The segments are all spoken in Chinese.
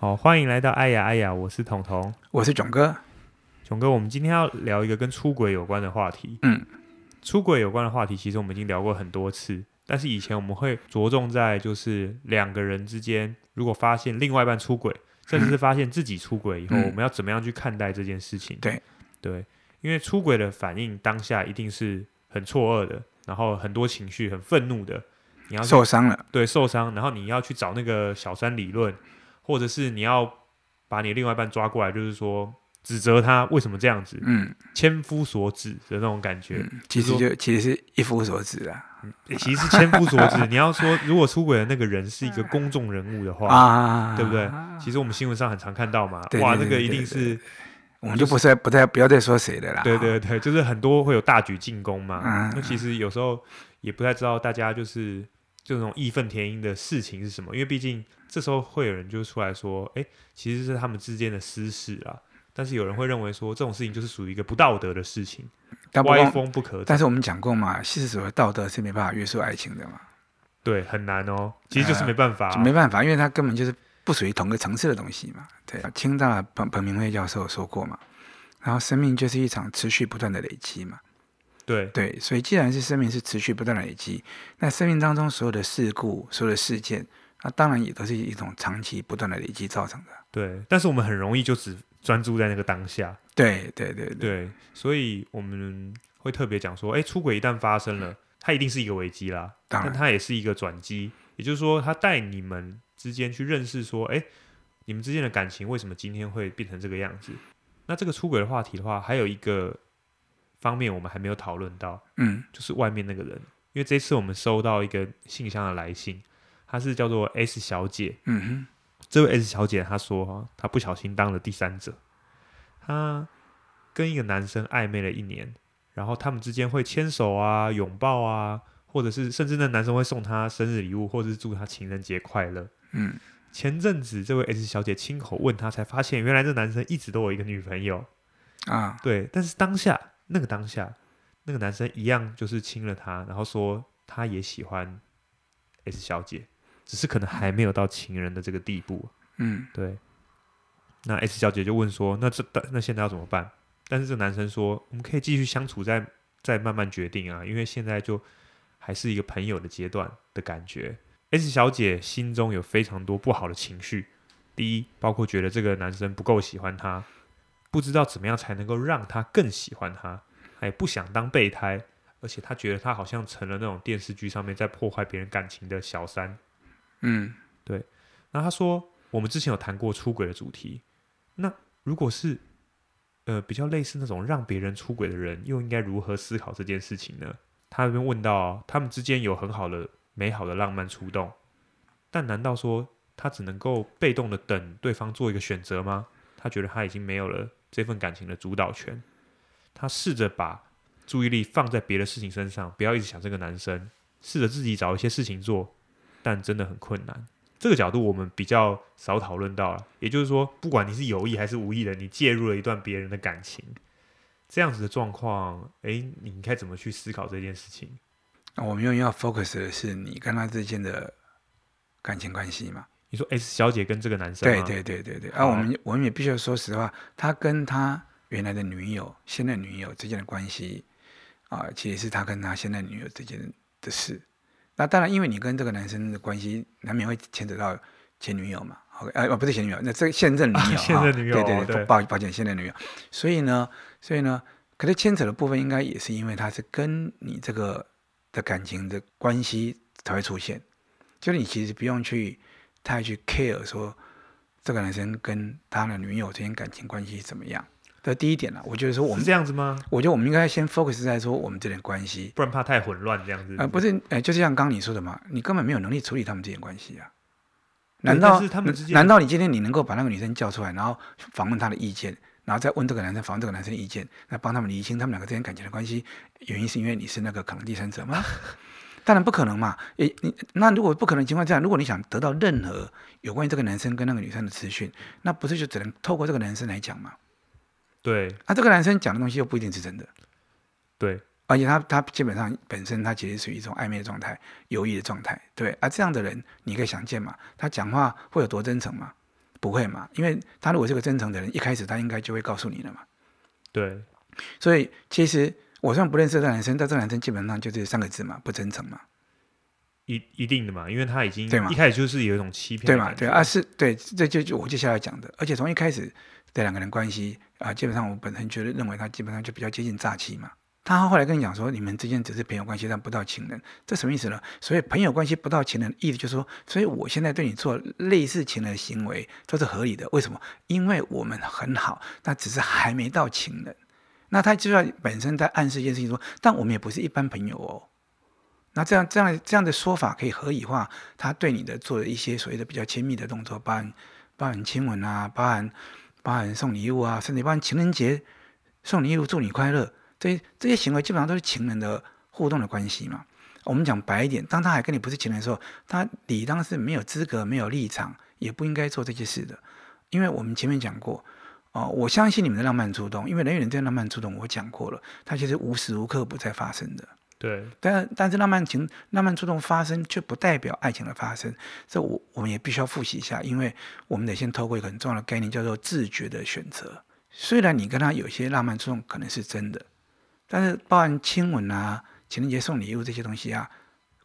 好，欢迎来到哎呀哎呀，我是彤彤，我是囧哥。囧哥，我们今天要聊一个跟出轨有关的话题。嗯，出轨有关的话题，其实我们已经聊过很多次，但是以前我们会着重在就是两个人之间，如果发现另外一半出轨，甚至是发现自己出轨以后，嗯、我们要怎么样去看待这件事情？对对，因为出轨的反应当下一定是很错愕的，然后很多情绪，很愤怒的，你要受伤了，对，受伤，然后你要去找那个小三理论，或者是你要把你另外一半抓过来，就是说。指责他为什么这样子？嗯，千夫所指的那种感觉，嗯、其实就其实是一夫所指啊。其实是千夫所指。你要说如果出轨的那个人是一个公众人物的话，啊，对不对？其实我们新闻上很常看到嘛。哇，那个一定是，我们就不再不再不要再说谁的啦。对对对，就是很多会有大举进攻嘛。那其实有时候也不太知道大家就是这种义愤填膺的事情是什么，因为毕竟这时候会有人就出来说，哎，其实是他们之间的私事啊。但是有人会认为说，这种事情就是属于一个不道德的事情，歪风不可。但是我们讲过嘛，事实所谓道德是没办法约束爱情的嘛。对，很难哦。其实就是没办法、啊呃，没办法，因为他根本就是不属于同个层次的东西嘛。对，清大彭彭明辉教授说过嘛。然后生命就是一场持续不断的累积嘛。对对，所以既然是生命是持续不断的累积，那生命当中所有的事故、所有的事件，那当然也都是一种长期不断的累积造成的。对，但是我们很容易就只。专注在那个当下，对对对对，对，所以我们会特别讲说，哎，出轨一旦发生了，它一定是一个危机啦，但它也是一个转机，也就是说，它带你们之间去认识说，哎，你们之间的感情为什么今天会变成这个样子？那这个出轨的话题的话，还有一个方面我们还没有讨论到，嗯，就是外面那个人，因为这次我们收到一个信箱的来信，她是叫做 S 小姐，嗯哼。这位 S 小姐她说，她不小心当了第三者。她跟一个男生暧昧了一年，然后他们之间会牵手啊、拥抱啊，或者是甚至那男生会送她生日礼物，或者是祝她情人节快乐。嗯，前阵子这位 S 小姐亲口问他，才发现原来这男生一直都有一个女朋友啊。对，但是当下那个当下，那个男生一样就是亲了她，然后说他也喜欢 S 小姐。只是可能还没有到情人的这个地步，嗯，对。那 S 小姐就问说：“那这那现在要怎么办？”但是这个男生说：“我们可以继续相处，再再慢慢决定啊，因为现在就还是一个朋友的阶段的感觉。”S 小姐心中有非常多不好的情绪，第一，包括觉得这个男生不够喜欢她，不知道怎么样才能够让她更喜欢她，还不想当备胎，而且她觉得她好像成了那种电视剧上面在破坏别人感情的小三。嗯，对。那她说，我们之前有谈过出轨的主题。那如果是呃比较类似那种让别人出轨的人，又应该如何思考这件事情呢？他那边问到、哦，他们之间有很好的、美好的浪漫触动，但难道说他只能够被动的等对方做一个选择吗？他觉得他已经没有了这份感情的主导权。他试着把注意力放在别的事情身上，不要一直想这个男生，试着自己找一些事情做。但真的很困难，这个角度我们比较少讨论到了。也就是说，不管你是有意还是无意的，你介入了一段别人的感情，这样子的状况，诶，你应该怎么去思考这件事情？我们用要 focus 的是你跟他之间的感情关系嘛？你说 S 小姐跟这个男生？对对对对对。啊，我们我们也必须要说实话，他跟他原来的女友、现任女友之间的关系啊，其实是他跟他现任女友之间的事。那当然，因为你跟这个男生的关系难免会牵扯到前女友嘛。OK，呃，不是前女友，那这个现任女友，啊、现任女友，对对对，对抱抱歉，现任女友。所以呢，所以呢，可是牵扯的部分应该也是因为他是跟你这个的感情的关系才会出现，就是你其实不用去太去 care 说这个男生跟他的女友之间感情关系怎么样。这第一点呢，我觉得说我们是这样子吗？我觉得我们应该先 focus 在说我们这点关系，不然怕太混乱这样子。呃，不是，呃，就是像刚刚你说的嘛，你根本没有能力处理他们这点关系啊。难道是他们之间？难道你今天你能够把那个女生叫出来，然后访问她的意见，然后再问这个男生访问这个男生的意见，那帮他们理清他们两个之间感情的关系？原因是因为你是那个可能第三者吗？当然不可能嘛。诶，你那如果不可能情况下，如果你想得到任何有关于这个男生跟那个女生的资讯，那不是就只能透过这个男生来讲吗？对，啊，这个男生讲的东西又不一定是真的。对，而且他他基本上本身他其实属于一种暧昧的状态、犹豫的状态。对，而、啊、这样的人你可以想见嘛，他讲话会有多真诚吗？不会嘛，因为他如果是个真诚的人，一开始他应该就会告诉你了嘛。对，所以其实我虽然不认识这男生，但这男生基本上就这三个字嘛，不真诚嘛。一一定的嘛，因为他已经对嘛，一开始就是有一种欺骗，对嘛，对啊，是对，这就就我接下来讲的，而且从一开始这两个人关系啊，基本上我本身觉得认为他基本上就比较接近诈欺嘛。他后来跟你讲说，你们之间只是朋友关系，但不到情人，这什么意思呢？所以朋友关系不到情人，意思就是说，所以我现在对你做类似情人的行为都是合理的。为什么？因为我们很好，那只是还没到情人。那他就要本身在暗示一件事情说，但我们也不是一般朋友哦。那这样这样这样的说法可以合理化他对你的做的一些所谓的比较亲密的动作，包含包含亲吻啊，包含包含送礼物啊，甚至包含情人节送礼物祝你快乐。这些这些行为基本上都是情人的互动的关系嘛。我们讲白一点，当他还跟你不是情人的时候，他理当是没有资格、没有立场，也不应该做这些事的。因为我们前面讲过，哦，我相信你们的浪漫触动，因为人与人之间浪漫触动，我讲过了，它其实无时无刻不在发生的。对，但但是浪漫情、浪漫触动发生，却不代表爱情的发生。这我我们也必须要复习一下，因为我们得先透过一个很重要的概念，叫做自觉的选择。虽然你跟他有些浪漫触动可能是真的。但是，包含亲吻啊、情人节送礼物这些东西啊，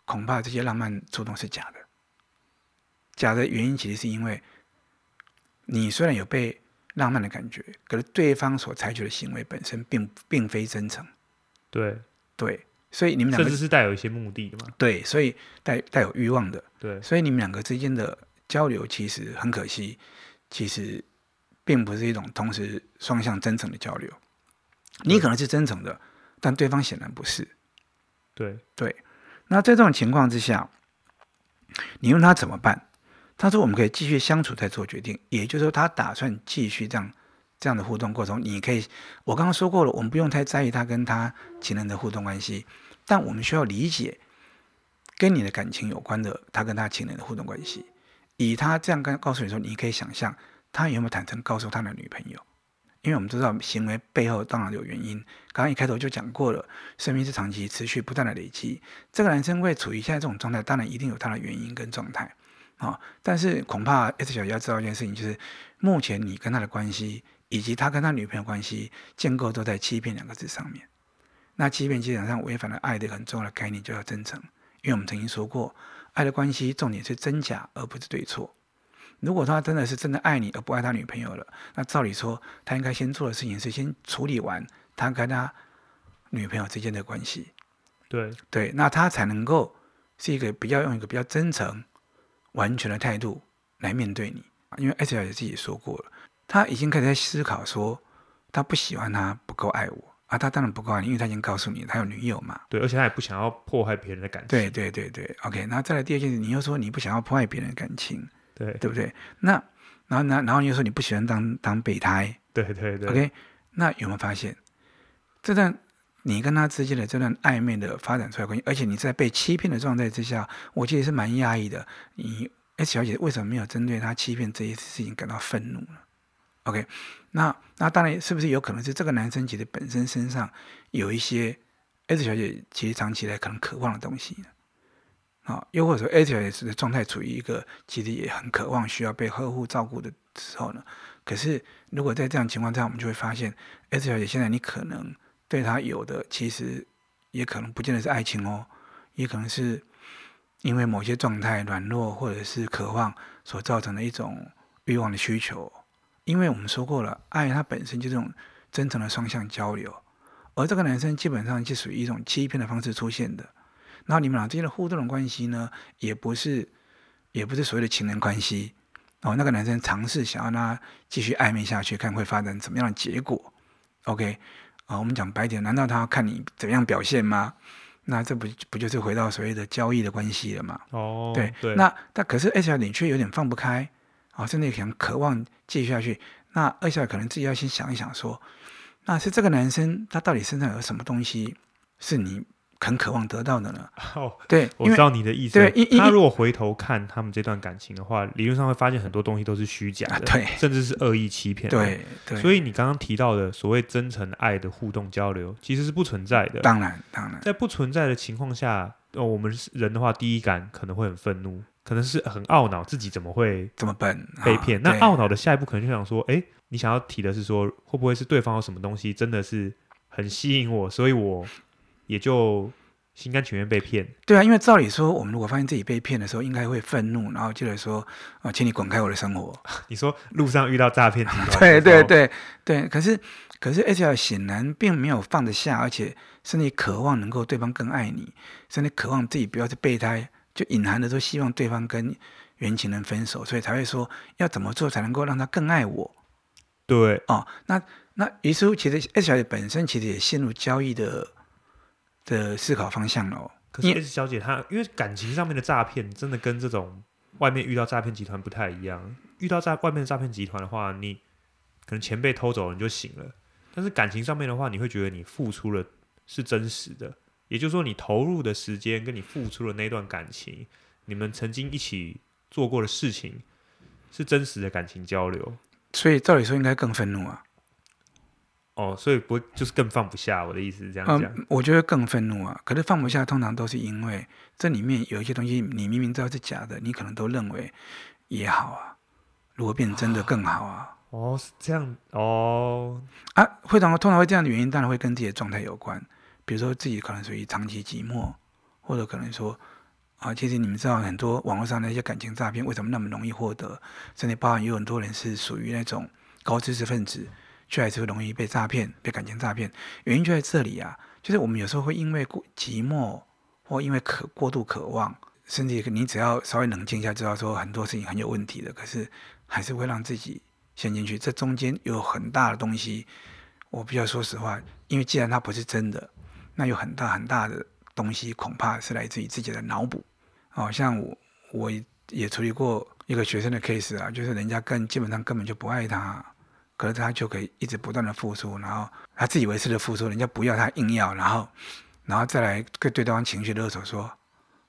恐怕这些浪漫触动是假的。假的原因其实是因为，你虽然有被浪漫的感觉，可是对方所采取的行为本身并并非真诚。对对，所以你们两个甚至是带有一些目的的嘛？对，所以带带有欲望的。对，所以你们两个之间的交流其实很可惜，其实并不是一种同时双向真诚的交流。你可能是真诚的。但对方显然不是，对对，那在这种情况之下，你问他怎么办？他说我们可以继续相处再做决定，也就是说他打算继续这样这样的互动过程。你可以，我刚刚说过了，我们不用太在意他跟他情人的互动关系，但我们需要理解跟你的感情有关的他跟他情人的互动关系。以他这样跟告诉你说，你可以想象他有没有坦诚告诉他的女朋友。因为我们知道行为背后当然有原因，刚刚一开头就讲过了，生命是长期持续不断的累积。这个男生会处于现在这种状态，当然一定有他的原因跟状态啊。但是恐怕 S 小姐要知道一件事情，就是目前你跟他的关系，以及他跟他女朋友关系建构都在欺骗两个字上面。那欺骗基本上违反了爱的很重要的概念，就叫真诚。因为我们曾经说过，爱的关系重点是真假，而不是对错。如果他真的是真的爱你而不爱他女朋友了，那照理说他应该先做的事情是先处理完他跟他女朋友之间的关系。对对，那他才能够是一个比较用一个比较真诚、完全的态度来面对你。因为 S 小姐自己说过了，他已经开始在思考说，他不喜欢他不够爱我啊，他当然不够爱你，因为他已经告诉你他有女友嘛。对，而且他也不想要破坏别人的感情。对对对对，OK。那再来第二件事，你又说你不想要破坏别人的感情。对，对不对？那，然后，然后你又说你不喜欢当当备胎，对对对。OK，那有没有发现，这段你跟他之间的这段暧昧的发展出来关系，而且你在被欺骗的状态之下，我其实是蛮压抑的。你 S 小姐为什么没有针对他欺骗这一次事情感到愤怒呢？OK，那那当然是不是有可能是这个男生其实本身身上有一些 S 小姐其实藏起来可能渴望的东西呢？啊，又或者说 S 小姐的状态处于一个其实也很渴望需要被呵护照顾的时候呢。可是如果在这样情况下，我们就会发现 S 小姐现在你可能对她有的其实也可能不见得是爱情哦，也可能是因为某些状态软弱或者是渴望所造成的一种欲望的需求。因为我们说过了，爱它本身就是这种真诚的双向交流，而这个男生基本上就属于一种欺骗的方式出现的。然后你们俩之间的互动的关系呢，也不是，也不是所谓的情人关系。哦，那个男生尝试想要让他继续暧昧下去，看会发展怎么样的结果。OK，啊、哦，我们讲白点，难道他要看你怎么样表现吗？那这不不就是回到所谓的交易的关系了吗？哦，对对。那但可是 S 小姐却有点放不开，啊、哦，甚至想渴望继续下去。那 S 小姐可能自己要先想一想说，那是这个男生他到底身上有什么东西是你？很渴望得到的呢？哦，对，我知道你的意思。对，他如果回头看他们这段感情的话，理论上会发现很多东西都是虚假的，对，甚至是恶意欺骗。对对。所以你刚刚提到的所谓真诚爱的互动交流，其实是不存在的。当然，当然，在不存在的情况下，哦，我们人的话，第一感可能会很愤怒，可能是很懊恼自己怎么会这么笨被骗。那懊恼的下一步可能就想说，哎，你想要提的是说，会不会是对方有什么东西真的是很吸引我，所以我也就。心甘情愿被骗，对啊，因为照理说，我们如果发现自己被骗的时候，应该会愤怒，然后接着说啊，请你滚开我的生活。你说路上遇到诈骗，对对对对，可是可是 H.R. 显然并没有放得下，而且甚至渴望能够对方更爱你，甚至渴望自己不要是备胎，就隐含的说希望对方跟原情人分手，所以才会说要怎么做才能够让他更爱我。对哦，那那于是其实 H.R. 本身其实也陷入交易的。的思考方向喽。可是 S 小姐她因为感情上面的诈骗，真的跟这种外面遇到诈骗集团不太一样。遇到在外面的诈骗集团的话，你可能钱被偷走了，你就醒了。但是感情上面的话，你会觉得你付出了是真实的，也就是说，你投入的时间跟你付出的那段感情，你们曾经一起做过的事情，是真实的感情交流。所以照理说应该更愤怒啊。哦，所以不就是更放不下？我的意思是这样讲。嗯，我觉得更愤怒啊！可是放不下，通常都是因为这里面有一些东西，你明明知道是假的，你可能都认为也好啊。如果变真的更好啊！哦，是这样哦。啊，会常通常会这样的原因，当然会跟自己的状态有关。比如说自己可能属于长期寂寞，或者可能说啊，其实你们知道很多网络上的一些感情诈骗为什么那么容易获得？甚至包含有很多人是属于那种高知识分子。却还是会容易被诈骗，被感情诈骗，原因就在这里啊！就是我们有时候会因为寂寞，或因为渴过度渴望，甚至你只要稍微冷静一下，知道说很多事情很有问题的，可是还是会让自己陷进去。这中间有很大的东西，我比较说实话，因为既然它不是真的，那有很大很大的东西，恐怕是来自于自己的脑补。哦、像我我也处理过一个学生的 case 啊，就是人家根基本上根本就不爱他。可是他就可以一直不断的付出，然后他自以为是的付出，人家不要他硬要，然后，然后再来对对方情绪勒索，说，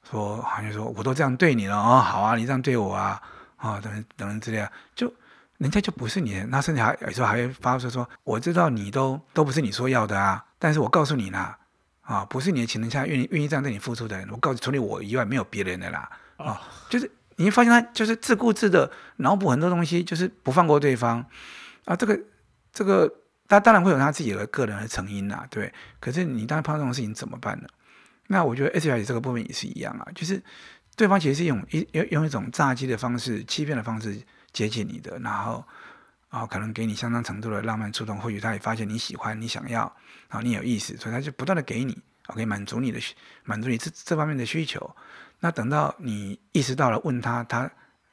说好像说我都这样对你了哦，好啊，你这样对我啊，啊、哦、等等等之类的，就人家就不是你的，那甚至还有时候还会发出说，我知道你都都不是你说要的啊，但是我告诉你啦，啊、哦，不是你的情人下愿意愿意这样对你付出的人，我告诉除了我以外没有别人的啦，啊、哦，就是你会发现他就是自顾自的脑补很多东西，就是不放过对方。啊，这个这个，他当然会有他自己的个人的成因呐，对。可是你当然碰到这种事情怎么办呢？那我觉得 S 小姐这个部分也是一样啊，就是对方其实是用一用用一种诈欺的方式、欺骗的方式接近你的，然后啊、可能给你相当程度的浪漫触动，或许他也发现你喜欢、你想要，然后你有意思，所以他就不断的给你，OK，满足你的满足你这这方面的需求。那等到你意识到了，问他，他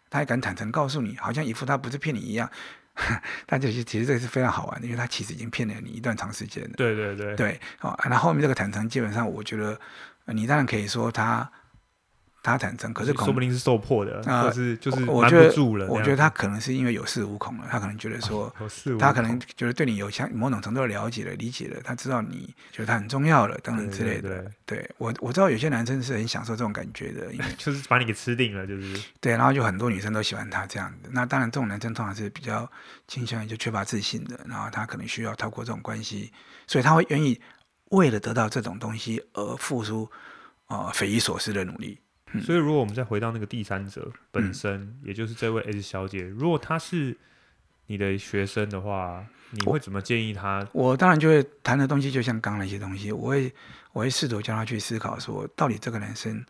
他还敢坦诚告诉你，好像一副他不是骗你一样。但这其实这个是非常好玩的，因为他其实已经骗了你一段长时间了。对对对，对，哦，那后面这个坦诚，基本上我觉得，你当然可以说他。他坦诚，可是说不定是受迫的，啊、或是就是瞒不住了。我觉得他可能是因为有恃无恐了，他可能觉得说，他可能觉得对你有相某种程度的了解了、理解了，他知道你觉得他很重要了等等之类的。对，对，对，对我我知道有些男生是很享受这种感觉的，因为 就是把你给吃定了，就是 对，然后就很多女生都喜欢他这样的。那当然，这种男生通常是比较倾向于就缺乏自信的，然后他可能需要透过这种关系，所以他会愿意为了得到这种东西而付出呃匪夷所思的努力。所以，如果我们再回到那个第三者本身，嗯、也就是这位 S 小姐，如果她是你的学生的话，你会怎么建议她？我当然就会谈的东西，就像刚刚那些东西，我会我会试图叫她去思考，说到底这个男生，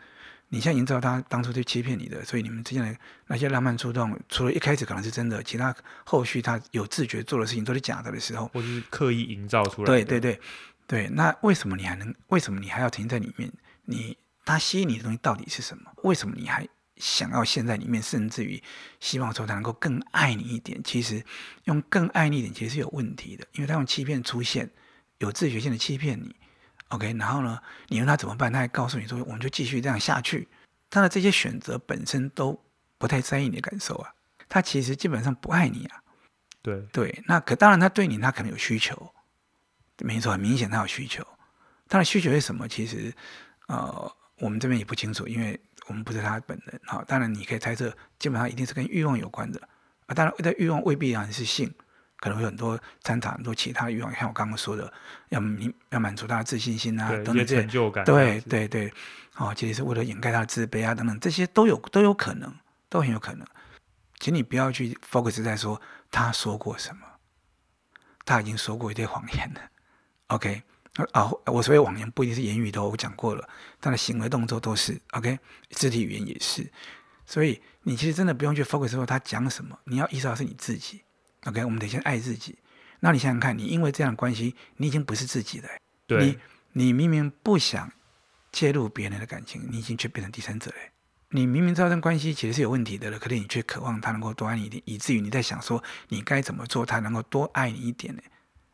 你现在已经知道他当初是欺骗你的，所以你们之间的那些浪漫触动，除了一开始可能是真的，其他后续他有自觉做的事情都是假的的时候，或是刻意营造出来的。对对对对，那为什么你还能？为什么你还要停在里面？你？他吸引你的东西到底是什么？为什么你还想要陷在里面？甚至于希望说他能够更爱你一点？其实用更爱你一点其实是有问题的，因为他用欺骗出现，有自觉性的欺骗你。OK，然后呢，你问他怎么办？他还告诉你说，我们就继续这样下去。他的这些选择本身都不太在意你的感受啊，他其实基本上不爱你啊。对对，那可当然他对你他可能有需求，没错，很明显他有需求。他的需求是什么？其实，呃，我们这边也不清楚，因为我们不是他本人。好，当然你可以猜测，基本上一定是跟欲望有关的。啊，当然，这欲望未必然是性，可能会有很多掺杂很多其他欲望，像我刚刚说的，要满要满足他的自信心啊，等等这些成就感。对对对，哦，其实是为了掩盖他的自卑啊，等等，这些都有都有可能，都很有可能。请你不要去 focus 在说他说过什么，他已经说过一堆谎言了。OK，啊，我所谓谎言不一定是言语的，我讲过了，他的行为动作都是 OK，肢体语言也是。所以你其实真的不用去 focus 说他讲什么，你要意识到是你自己。OK，我们得先爱自己。那你想想看，你因为这样的关系，你已经不是自己了。对，你你明明不想介入别人的感情，你已经却变成第三者了。你明明知道这关系其实是有问题的了，可是你却渴望他能够多爱你一点，以至于你在想说你该怎么做，他能够多爱你一点呢？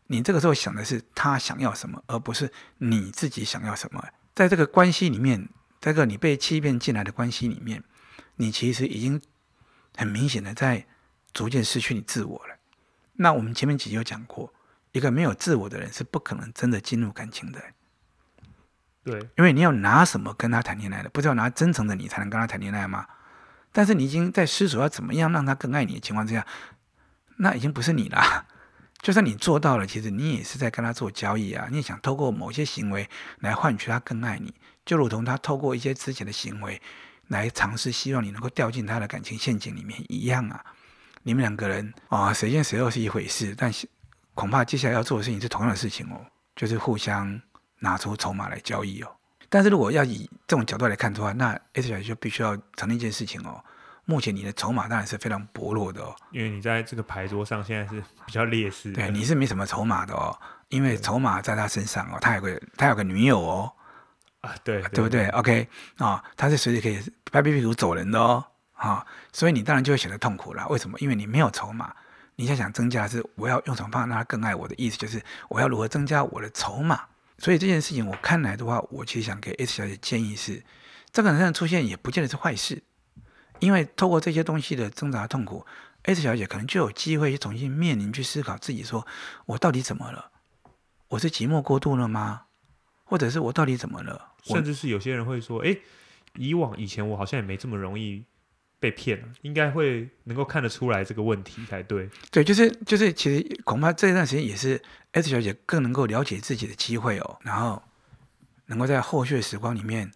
你这个时候想的是他想要什么，而不是你自己想要什么。在这个关系里面，在这个你被欺骗进来的关系里面，你其实已经很明显的在逐渐失去你自我了。那我们前面几集有讲过，一个没有自我的人是不可能真的进入感情的。对，因为你要拿什么跟他谈恋爱的？不是要拿真诚的你才能跟他谈恋爱吗？但是你已经在思索要怎么样让他更爱你的情况之下，那已经不是你了。就算你做到了，其实你也是在跟他做交易啊！你也想透过某些行为来换取他更爱你，就如同他透过一些之前的行为来尝试希望你能够掉进他的感情陷阱里面一样啊！你们两个人啊，谁先谁后是一回事，但是恐怕接下来要做的事情是同样的事情哦，就是互相。拿出筹码来交易哦，但是如果要以这种角度来看的话，那 S 小姐就必须要承认一件事情哦。目前你的筹码当然是非常薄弱的哦，因为你在这个牌桌上现在是 比较劣势。对，你是没什么筹码的哦，因为筹码在他身上哦，他有个他有个女友哦，啊对，对不对？OK 啊、哦，他是随时可以拍屁股走人的哦，啊、哦，所以你当然就会显得痛苦了。为什么？因为你没有筹码，你在想增加的是我要用什么方法让他更爱我的意思，就是我要如何增加我的筹码。所以这件事情我看来的话，我其实想给 S 小姐建议是，这个男生出现也不见得是坏事，因为透过这些东西的挣扎痛苦，S 小姐可能就有机会去重新面临去思考自己说，我到底怎么了？我是寂寞过度了吗？或者是我到底怎么了？甚至是有些人会说，哎，以往以前我好像也没这么容易。被骗了，应该会能够看得出来这个问题才对。对，就是就是，其实恐怕这段时间也是 S 小姐更能够了解自己的机会哦，然后能够在后续的时光里面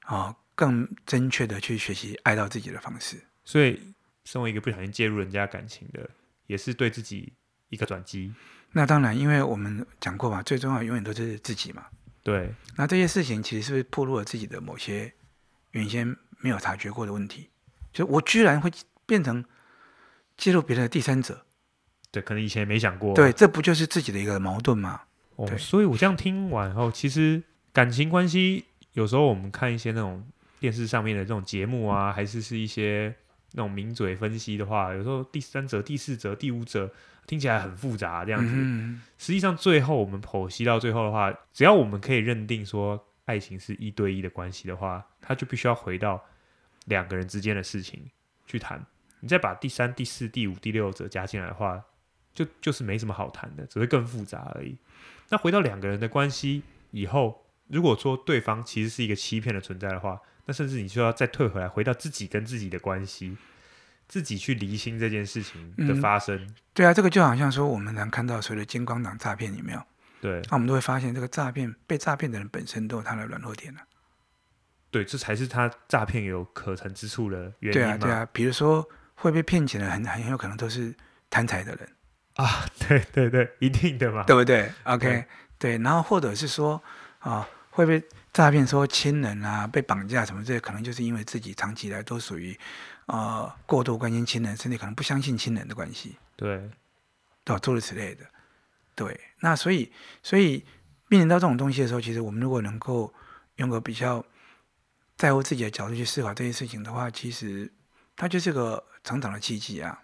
啊、哦，更正确的去学习爱到自己的方式。所以，身为一个不小心介入人家感情的，也是对自己一个转机。那当然，因为我们讲过嘛，最重要永远都是自己嘛。对。那这些事情其实是不是暴露了自己的某些原先没有察觉过的问题？就我居然会变成介入别人的第三者，对，可能以前也没想过。对，这不就是自己的一个矛盾吗？哦，所以我这样听完后，其实感情关系有时候我们看一些那种电视上面的这种节目啊，还是是一些那种名嘴分析的话，有时候第三者、第四者、第五者听起来很复杂，这样子。嗯。实际上，最后我们剖析到最后的话，只要我们可以认定说爱情是一对一的关系的话，它就必须要回到。两个人之间的事情去谈，你再把第三、第四、第五、第六者加进来的话，就就是没什么好谈的，只会更复杂而已。那回到两个人的关系以后，如果说对方其实是一个欺骗的存在的话，那甚至你就要再退回来，回到自己跟自己的关系，自己去厘清这件事情的发生。嗯，对啊，这个就好像说我们能看到所谓的金光党诈骗有没有？对，那我们都会发现，这个诈骗被诈骗的人本身都有他的软弱点了。对，这才是他诈骗有可乘之处的原因。对啊，对啊，比如说会被骗钱的很很有可能都是贪财的人啊，对对对，一定的嘛，对不对？OK，对，对，然后或者是说啊，会被诈骗说亲人啊被绑架什么这些，可能就是因为自己长期以来都属于呃过度关心亲人，甚至可能不相信亲人的关系，对，对诸如此类的。对，那所以所以面临到这种东西的时候，其实我们如果能够用个比较。在乎自己的角度去思考这些事情的话，其实它就是个成长的契机啊。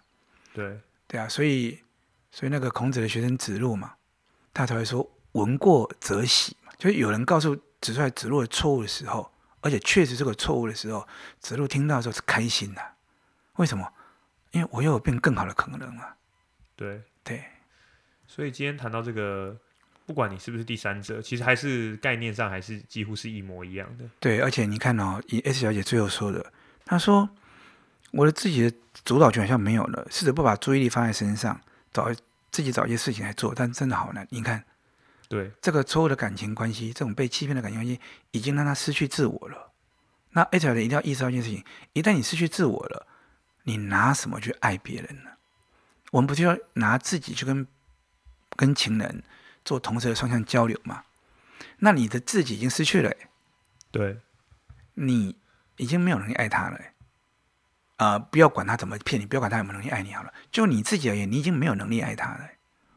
对对啊，所以所以那个孔子的学生子路嘛，他才会说“闻过则喜”嘛，就是有人告诉指出来子路的错误的时候，而且确实这个错误的时候，子路听到的时候是开心的。为什么？因为我又有变更好的可能了。对对，所以今天谈到这个不管你是不是第三者，其实还是概念上还是几乎是一模一样的。对，而且你看哦，以 S 小姐最后说的，她说我的自己的主导权好像没有了，试着不把注意力放在身上，找自己找一些事情来做，但真的好难。你看，对这个错误的感情关系，这种被欺骗的感情关系，已经让他失去自我了。那小姐一定要意识到一件事情：一旦你失去自我了，你拿什么去爱别人呢？我们不就要拿自己去跟跟情人做同时的双向交流吗？那你的自己已经失去了，对，你已经没有能力爱他了，啊、呃，不要管他怎么骗你，不要管他有没有能力爱你好了，就你自己而言，你已经没有能力爱他了。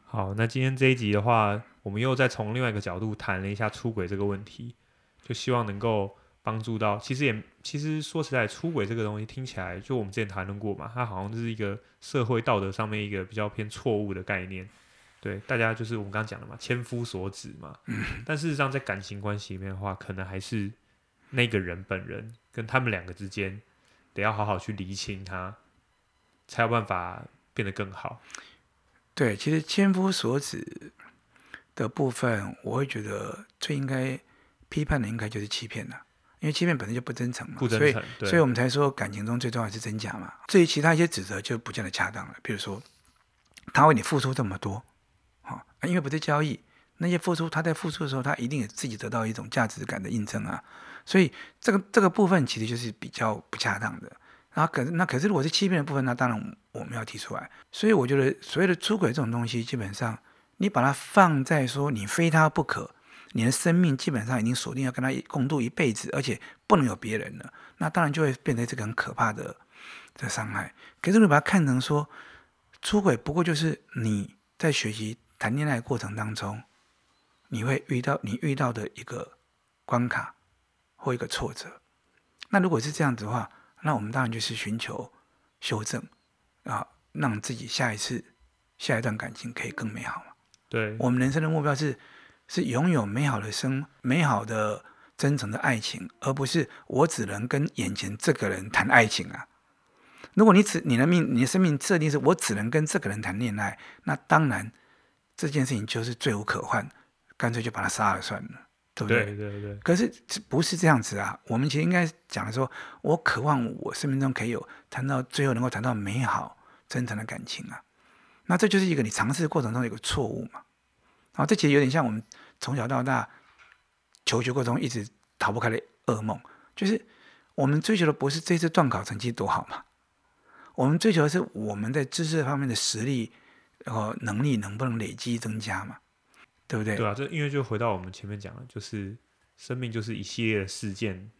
好，那今天这一集的话，我们又再从另外一个角度谈了一下出轨这个问题，就希望能够。帮助到，其实也其实说实在，出轨这个东西听起来，就我们之前谈论过嘛，它好像就是一个社会道德上面一个比较偏错误的概念。对，大家就是我们刚刚讲的嘛，千夫所指嘛。嗯。但事实上，在感情关系里面的话，可能还是那个人本人跟他们两个之间，得要好好去厘清他，才有办法变得更好。对，其实千夫所指的部分，我会觉得最应该批判的，应该就是欺骗了。因为欺骗本身就不真诚嘛，诚所以所以我们才说感情中最重要的是真假嘛。至于其他一些指责就不见得恰当了。比如说，他为你付出这么多，啊，因为不是交易，那些付出他在付出的时候，他一定也自己得到一种价值感的印证啊。所以这个这个部分其实就是比较不恰当的。然后可是那可是如果是欺骗的部分，那当然我们要提出来。所以我觉得所谓的出轨这种东西，基本上你把它放在说你非他不可。你的生命基本上已经锁定要跟他共度一辈子，而且不能有别人了，那当然就会变成这个很可怕的的伤害。可是你把它看成说，出轨不过就是你在学习谈恋爱过程当中，你会遇到你遇到的一个关卡或一个挫折。那如果是这样子的话，那我们当然就是寻求修正啊，让自己下一次下一段感情可以更美好。对，我们人生的目标是。是拥有美好的生、美好的真诚的爱情，而不是我只能跟眼前这个人谈爱情啊！如果你只你的命、你的生命设定是我只能跟这个人谈恋爱，那当然这件事情就是罪无可逭，干脆就把他杀了算了，对不对？对对对。可是不是这样子啊！我们其实应该讲的说，我渴望我生命中可以有谈到最后能够谈到美好真诚的感情啊！那这就是一个你尝试的过程中的一个错误嘛。啊，这其实有点像我们从小到大求学过程中一直逃不开的噩梦，就是我们追求的不是这次段考成绩多好嘛，我们追求的是我们在知识方面的实力和能力能不能累积增加嘛，对不对？对啊，这因为就回到我们前面讲的，就是生命就是一系列的事件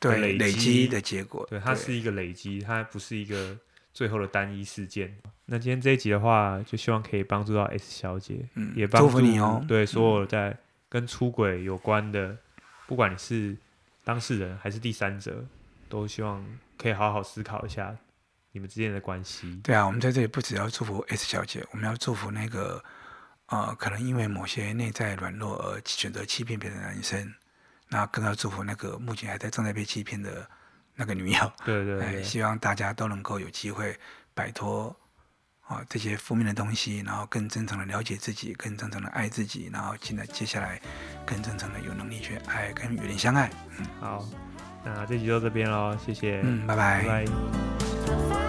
对累累积的结果，对，它是一个累积，它不是一个。最后的单一事件。那今天这一集的话，就希望可以帮助到 S 小姐，嗯，也帮助你哦。对所有在跟出轨有关的，嗯，不管你是当事人还是第三者，都希望可以好好思考一下你们之间的关系。对啊，我们在这里不只要祝福 S 小姐，我们要祝福那个呃，可能因为某些内在软弱而选择欺骗别人的男生，那更要祝福那个目前还在正在被欺骗的。那个女友，对对，对，希望大家都能够有机会摆脱啊这些负面的东西，然后更真诚的了解自己，更真诚的爱自己，然后现在接下来更真诚的有能力去爱跟与人相爱。嗯，好，那这集就到这边喽，谢谢，嗯，拜拜。拜拜。